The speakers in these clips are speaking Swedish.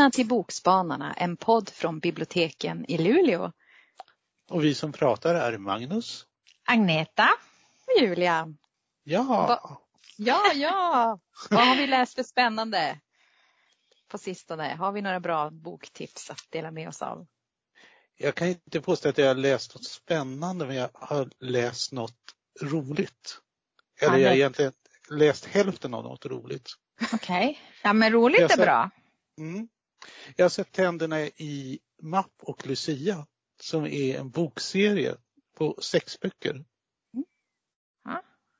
Välkomna till Bokspanarna, en podd från biblioteken i Luleå. Och vi som pratar är Magnus. Agneta. Och Julia. Ja. Va ja, ja. Vad har vi läst för spännande på sistone? Har vi några bra boktips att dela med oss av? Jag kan inte påstå att jag har läst något spännande, men jag har läst något roligt. Eller jag har egentligen läst hälften av något roligt. Okej, okay. ja men roligt är bra. Mm. Jag har sett Tänderna i Mapp och Lucia som är en bokserie på sex böcker. Mm.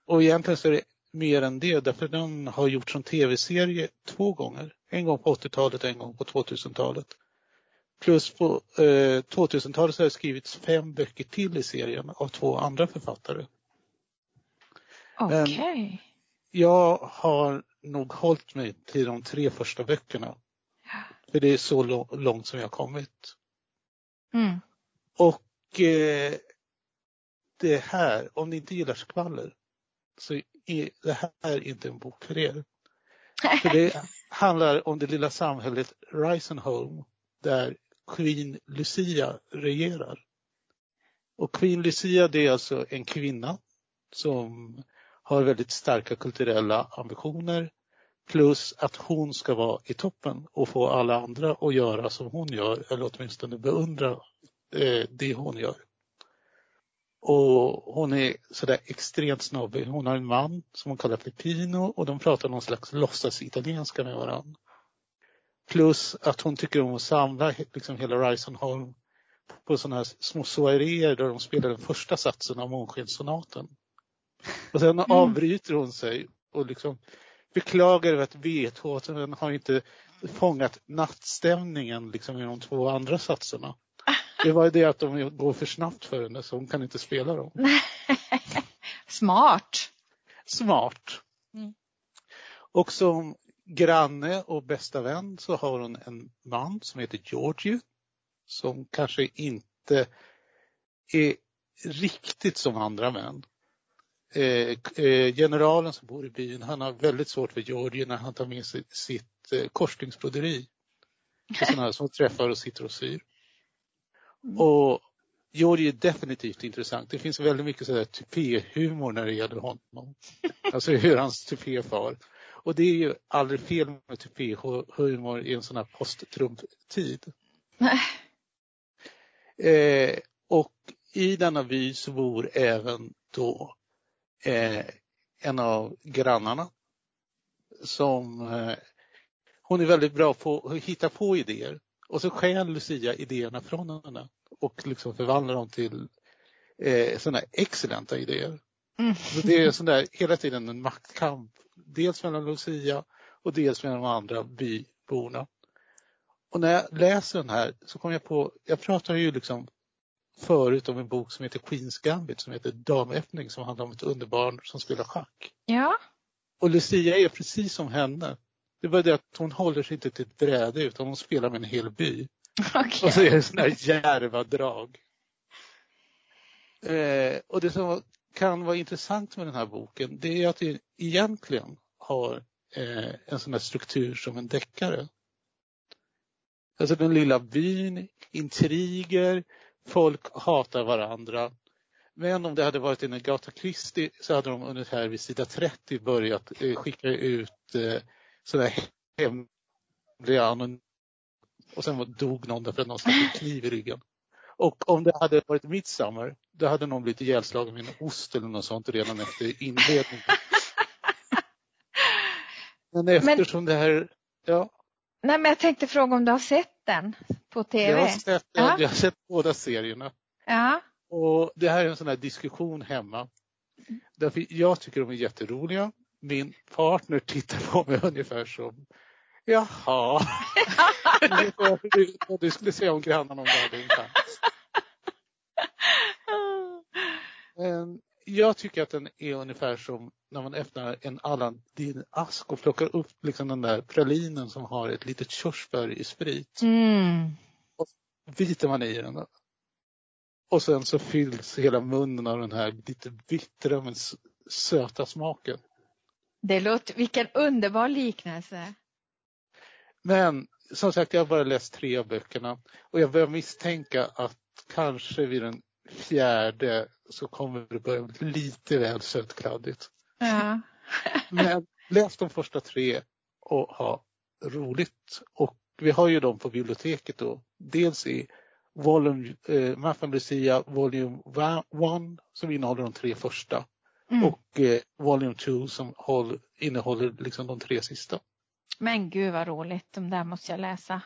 Och egentligen så är det mer än det därför den har gjorts som tv-serie två gånger. En gång på 80-talet och en gång på 2000-talet. Plus på eh, 2000-talet så har det skrivits fem böcker till i serien av två andra författare. Okej. Okay. Jag har nog hållit mig till de tre första böckerna. För det är så långt som jag har kommit. Mm. Och eh, det här, om ni inte gillar skvaller, så är det här inte en bok för er. För det handlar om det lilla samhället Risenholm där Queen Lucia regerar. Och Queen Lucia det är alltså en kvinna som har väldigt starka kulturella ambitioner plus att hon ska vara i toppen och få alla andra att göra som hon gör eller åtminstone beundra eh, det hon gör. Och hon är sådär extremt snobbig. Hon har en man som hon kallar för Pino och de pratar någon slags låtsas italienska med varandra. Plus att hon tycker om att samla liksom hela Risenholm på sådana här små soaréer där de spelar den första satsen av Månskenssonaten. Och sen mm. avbryter hon sig och liksom beklagar att Beethoven har inte fångat nattstämningen liksom i de två andra satserna. Det var det att de går för snabbt för henne så hon kan inte spela dem. Smart. Smart. Mm. Och som granne och bästa vän så har hon en man som heter Georgie som kanske inte är riktigt som andra män. Eh, eh, generalen som bor i byn, han har väldigt svårt för Georgie när han tar med sig sitt eh, korsningsbroderi. Sådana här som träffar och sitter och syr. Mm. Och Georgie är definitivt intressant. Det finns väldigt mycket sådär tupé-humor när det gäller honom. Alltså hur hans tupé far. Och det är ju aldrig fel med tupé-humor i en sån här post-Trump-tid. eh, och i denna by så bor även då eh, en av grannarna som eh, hon är väldigt bra på att hitta på idéer och så stjäl Lucia idéerna från henne och liksom förvandlar dem till eh, sådana excellenta idéer. Mm. Så det är sån där, hela tiden en maktkamp. Dels mellan Lucia och dels mellan de andra byborna. Och när jag läser den här så kommer jag på, jag pratar ju liksom förut om en bok som heter Queens Gambit som heter Damöppning som handlar om ett underbarn som spelar schack. Ja. Och Lucia är precis som henne. Det är bara det att hon håller sig inte till ett bräde utan hon spelar med en hel by. Okay. Och så är det sådana här djärva drag. Eh, och det som kan vara intressant med den här boken det är att det egentligen har eh, en sån här struktur som en deckare. Alltså den lilla byn, intriger, folk hatar varandra. Men om det hade varit en Agatha Christie så hade de ungefär vid sida 30 börjat eh, skicka ut eh, sådär hemliga och sen dog någon därför att någon stack en kniv i ryggen. Och om det hade varit Midsummer, då hade någon blivit ihjälslagen med en ost eller något sånt redan efter inledningen. Men eftersom men, det här, ja. Nej men jag tänkte fråga om du har sett den på tv? Jag har sett, ja. jag har sett båda serierna. Ja. Och det här är en sån här diskussion hemma. Därför jag tycker de är jätteroliga. Min partner tittar på mig ungefär som Jaha. du, du skulle säga om grannarna om du hade en chans. Jag tycker att den är ungefär som när man öppnar en Aladdin-ask och plockar upp liksom den där pralinen som har ett litet körsbär i sprit. Mm. Och biter man i den. Och sen så fylls hela munnen av den här lite bittra men söta smaken. Det låter, vilken underbar liknelse. Men som sagt, jag har bara läst tre av böckerna och jag börjar misstänka att kanske vid den fjärde så kommer det börja bli lite väl sötkladdigt. Ja. Men läs de första tre och ha roligt. Och vi har ju dem på biblioteket då. Dels i Volume, eh, Maffan Lucia Volume 1 som innehåller de tre första. Mm. Och eh, Volume 2 som håll, innehåller liksom de tre sista. Men gud vad roligt, de där måste jag läsa.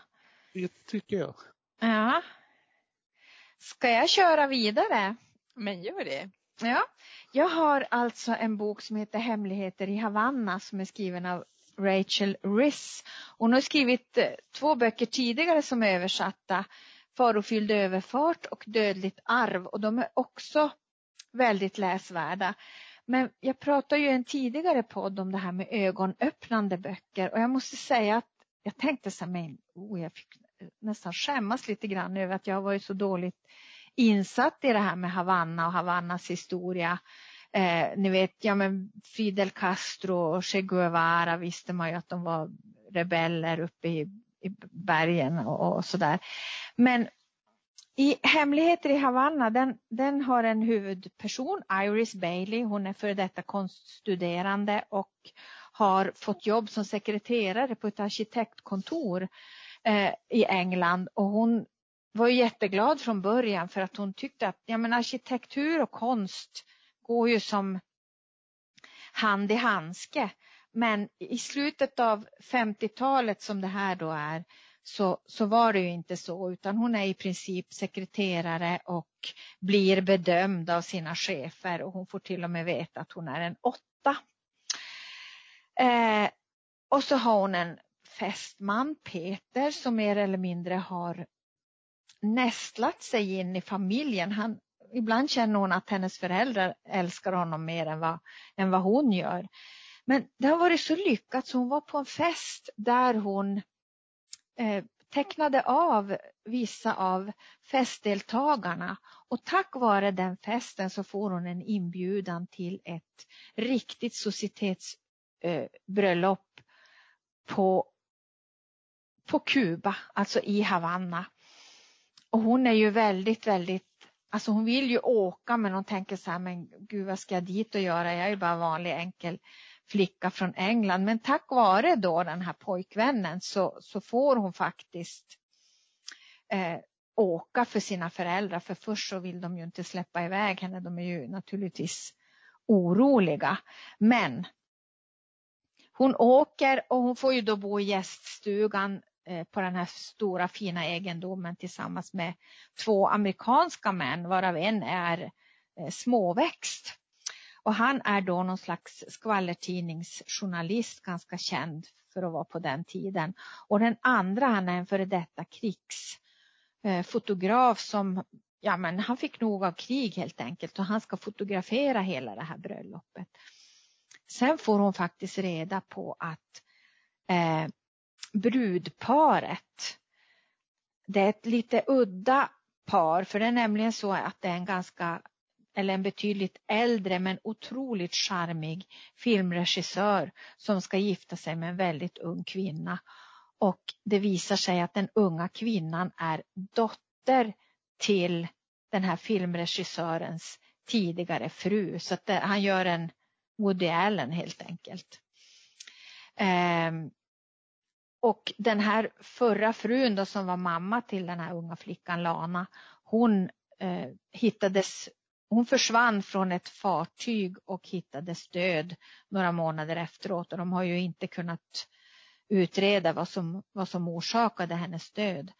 Det tycker jag. Ja. Ska jag köra vidare? Men gör det. Ja, jag har alltså en bok som heter Hemligheter i Havanna som är skriven av Rachel Riss. Hon har skrivit eh, två böcker tidigare som är översatta. Farofylld överfart och Dödligt arv och de är också väldigt läsvärda. Men jag pratade ju i en tidigare podd om det här med ögonöppnande böcker och jag måste säga att jag tänkte så här, oh, jag fick nästan skämmas lite grann över att jag har varit så dåligt insatt i det här med Havanna och Havannas historia. Eh, ni vet, ja men Fidel Castro och Che Guevara visste man ju att de var rebeller uppe i, i bergen och, och sådär. Men i Hemligheter i Havanna, den, den har en huvudperson, Iris Bailey. Hon är före detta konststuderande och har fått jobb som sekreterare på ett arkitektkontor eh, i England. Och hon var jätteglad från början för att hon tyckte att ja, men arkitektur och konst går ju som hand i handske. Men i slutet av 50-talet som det här då är så, så var det ju inte så utan hon är i princip sekreterare och blir bedömd av sina chefer och hon får till och med veta att hon är en åtta. Eh, och så har hon en fästman, Peter, som mer eller mindre har nästlat sig in i familjen. Han, ibland känner hon att hennes föräldrar älskar honom mer än vad, än vad hon gör. Men det har varit så lyckat så hon var på en fest där hon eh, tecknade av vissa av festdeltagarna och tack vare den festen så får hon en inbjudan till ett riktigt societetsbröllop eh, på, på Kuba, alltså i Havanna. Och hon är ju väldigt, väldigt Alltså hon vill ju åka men hon tänker så här, men gud vad ska jag dit och göra? Jag är ju bara vanlig enkel flicka från England. Men tack vare då den här pojkvännen så, så får hon faktiskt eh, åka för sina föräldrar. För först så vill de ju inte släppa iväg henne. De är ju naturligtvis oroliga. Men hon åker och hon får ju då bo i gäststugan Eh, på den här stora fina egendomen tillsammans med två amerikanska män varav en är eh, småväxt. Och han är då någon slags skvallertidningsjournalist ganska känd för att vara på den tiden. Och den andra han är en före detta krigsfotograf eh, som ja men han fick nog av krig helt enkelt och han ska fotografera hela det här bröllopet. Sen får hon faktiskt reda på att eh, brudparet. Det är ett lite udda par för det är nämligen så att det är en ganska eller en betydligt äldre men otroligt charmig filmregissör som ska gifta sig med en väldigt ung kvinna. Och det visar sig att den unga kvinnan är dotter till den här filmregissörens tidigare fru. Så att det, han gör en Woody Allen helt enkelt. Um, och den här förra frun då, som var mamma till den här unga flickan Lana, hon eh, hittades hon försvann från ett fartyg och hittades död några månader efteråt och de har ju inte kunnat utreda vad som, vad som orsakade hennes död.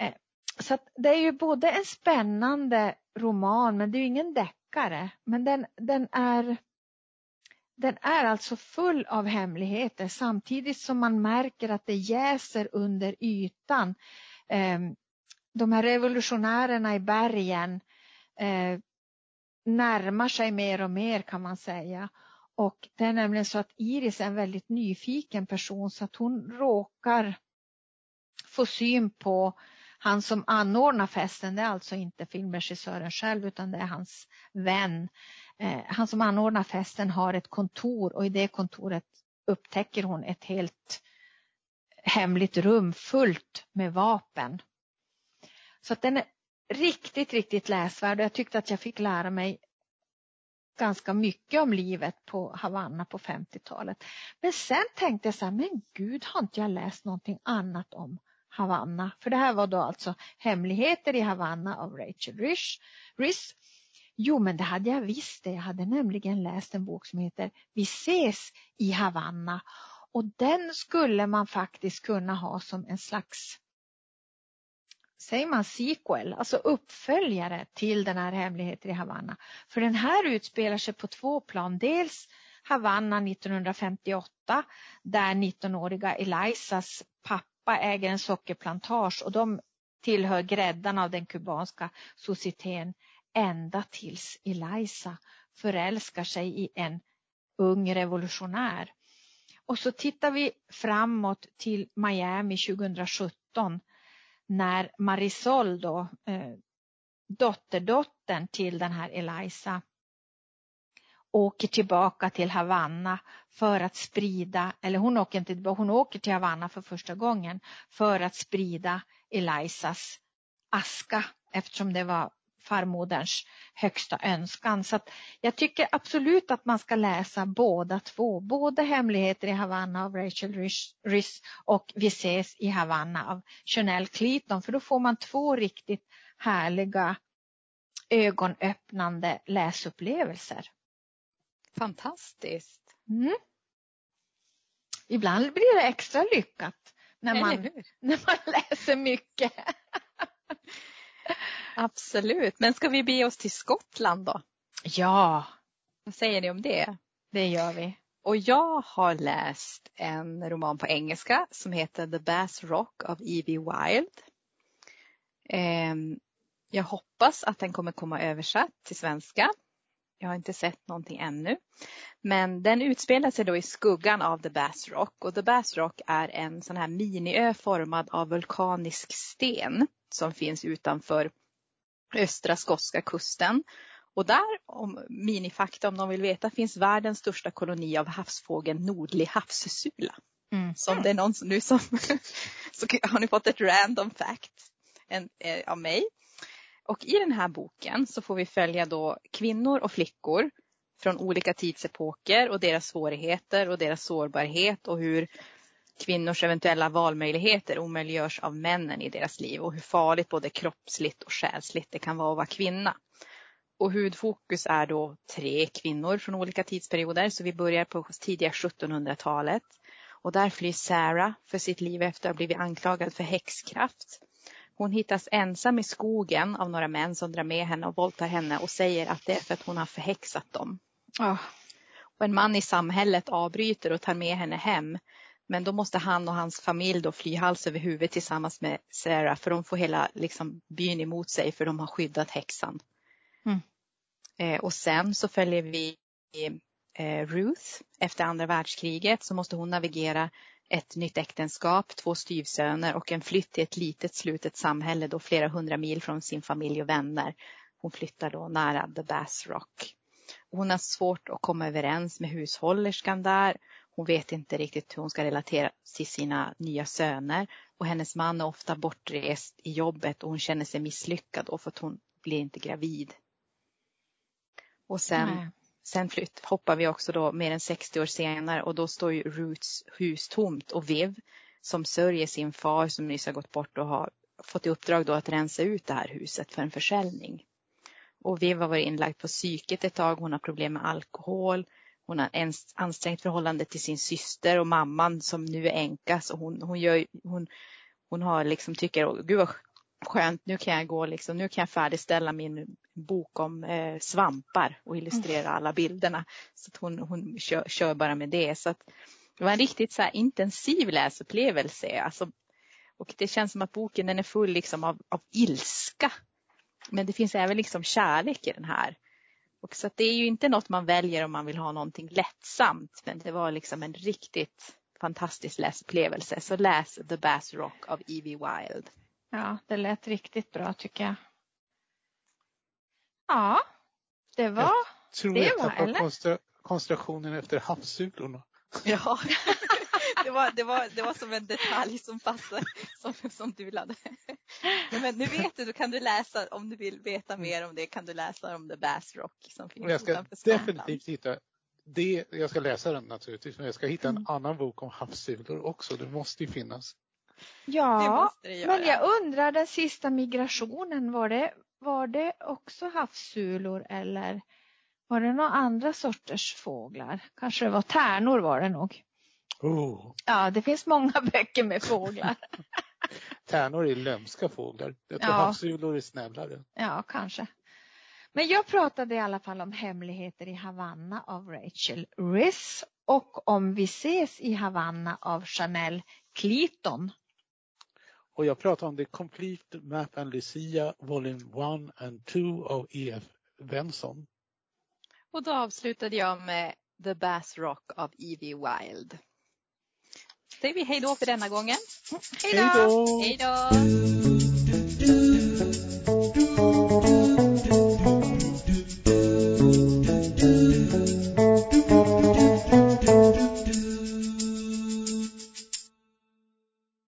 Eh, så det är ju både en spännande roman men det är ingen deckare. Men den, den är den är alltså full av hemligheter samtidigt som man märker att det jäser under ytan. Ehm, de här revolutionärerna i bergen eh, närmar sig mer och mer kan man säga. Och det är nämligen så att Iris är en väldigt nyfiken person så att hon råkar få syn på han som anordnar festen. Det är alltså inte filmregissören själv utan det är hans vän Eh, han som anordnar festen har ett kontor och i det kontoret upptäcker hon ett helt hemligt rum fullt med vapen. Så att den är riktigt, riktigt läsvärd och jag tyckte att jag fick lära mig ganska mycket om livet på Havanna på 50-talet. Men sen tänkte jag så här, men gud har inte jag läst någonting annat om Havanna? För det här var då alltså Hemligheter i Havanna av Rachel Rish. Riss. Jo, men det hade jag visst det. Jag hade nämligen läst en bok som heter Vi ses i Havanna och den skulle man faktiskt kunna ha som en slags säger man sequel, alltså uppföljare till den här Hemligheter i Havanna. För den här utspelar sig på två plan. Dels Havanna 1958 där 19-åriga Elisas pappa äger en sockerplantage och de tillhör gräddan av den kubanska societeten ända tills Eliza förälskar sig i en ung revolutionär. Och så tittar vi framåt till Miami 2017 när Marisol då, eh, dotterdottern till den här Eliza åker tillbaka till Havanna för att sprida, eller hon åker inte tillbaka, hon åker till Havanna för första gången för att sprida Elizas aska eftersom det var farmoderns högsta önskan. Så jag tycker absolut att man ska läsa båda två. Både Hemligheter i Havanna av Rachel Riss och Vi ses i Havanna av Chanel Cleaton. För då får man två riktigt härliga ögonöppnande läsupplevelser. Fantastiskt. Mm. Ibland blir det extra lyckat när man, när man läser mycket. Absolut, men ska vi be oss till Skottland då? Ja. Vad säger ni om det? Det gör vi. Och jag har läst en roman på engelska som heter The Bass Rock av Evie Wild. Ehm, jag hoppas att den kommer komma översatt till svenska. Jag har inte sett någonting ännu. Men den utspelar sig då i skuggan av The Bass Rock och The Bass Rock är en sån här miniö formad av vulkanisk sten som finns utanför östra skotska kusten. Och där, om minifakta om de vill veta, finns världens största koloni av havsfågeln nordlig havssula. Mm. Som det är någon som nu som, så har ni fått ett random fact en, eh, av mig. Och i den här boken så får vi följa då kvinnor och flickor från olika tidsepoker och deras svårigheter och deras sårbarhet och hur kvinnors eventuella valmöjligheter omöjliggörs av männen i deras liv och hur farligt både kroppsligt och själsligt det kan vara att vara kvinna. Och huvudfokus är då tre kvinnor från olika tidsperioder så vi börjar på tidiga 1700-talet. Och där flyr Sarah för sitt liv efter att ha blivit anklagad för häxkraft. Hon hittas ensam i skogen av några män som drar med henne och våldtar henne och säger att det är för att hon har förhäxat dem. Oh. Och en man i samhället avbryter och tar med henne hem men då måste han och hans familj då fly hals över huvud tillsammans med Sarah för de får hela liksom, byn emot sig för de har skyddat häxan. Mm. Eh, och sen så följer vi eh, Ruth. Efter andra världskriget så måste hon navigera ett nytt äktenskap, två styvsöner och en flytt till ett litet slutet samhälle då flera hundra mil från sin familj och vänner. Hon flyttar då nära The Bass Rock. Hon har svårt att komma överens med hushållerskan där hon vet inte riktigt hur hon ska relatera till sina nya söner och hennes man är ofta bortrest i jobbet och hon känner sig misslyckad och för att hon blir inte gravid. Och sen, sen flytt, hoppar vi också då mer än 60 år senare och då står ju Ruths hus tomt och Viv som sörjer sin far som nyss har gått bort och har fått i uppdrag då att rensa ut det här huset för en försäljning. Och Viv har varit inlagd på psyket ett tag, hon har problem med alkohol, hon har en ansträngt förhållande till sin syster och mamman som nu är änka. Så hon, hon, gör, hon, hon har liksom tycker, gud vad skönt, nu kan jag gå liksom, nu kan jag färdigställa min bok om eh, svampar och illustrera alla bilderna. Så att hon, hon kör, kör, bara med det. Så att det var en riktigt så intensiv läsupplevelse. Alltså, och det känns som att boken den är full liksom av, av ilska. Men det finns även liksom kärlek i den här. Och så det är ju inte något man väljer om man vill ha någonting lättsamt. Men det var liksom en riktigt fantastisk läsupplevelse. Så läs The Bass Rock av Evie Wild. Ja, det lät riktigt bra tycker jag. Ja, det var jag tror det jag? Konstra, koncentrationen efter havssulorna. Ja, var, det, var, det var som en detalj som passade, som, som du lade. Men nu vet du, då kan du läsa, om du vill veta mer om det, kan du läsa om The Bass Rock som finns Jag ska definitivt hitta det, jag ska läsa den naturligtvis, men jag ska hitta en mm. annan bok om havssulor också. Det måste ju finnas. Ja, men jag undrar den sista migrationen, var det, var det också havssulor eller var det några andra sorters fåglar? Kanske det var tärnor var det nog. Oh. Ja, det finns många böcker med fåglar. tärnor är lömska fåglar. Jag tror ja. havssulor är snällare. Ja, kanske. Men jag pratade i alla fall om Hemligheter i Havanna av Rachel Riss och om Vi ses i Havanna av Chanel Cleaton. Och jag pratade om The Complete Map and Lucia Volume 1 and 2 av E.F. Benson. Och då avslutade jag med The Bass Rock av Evie Wild säger vi hej då för denna gången. Hej då! Hej då!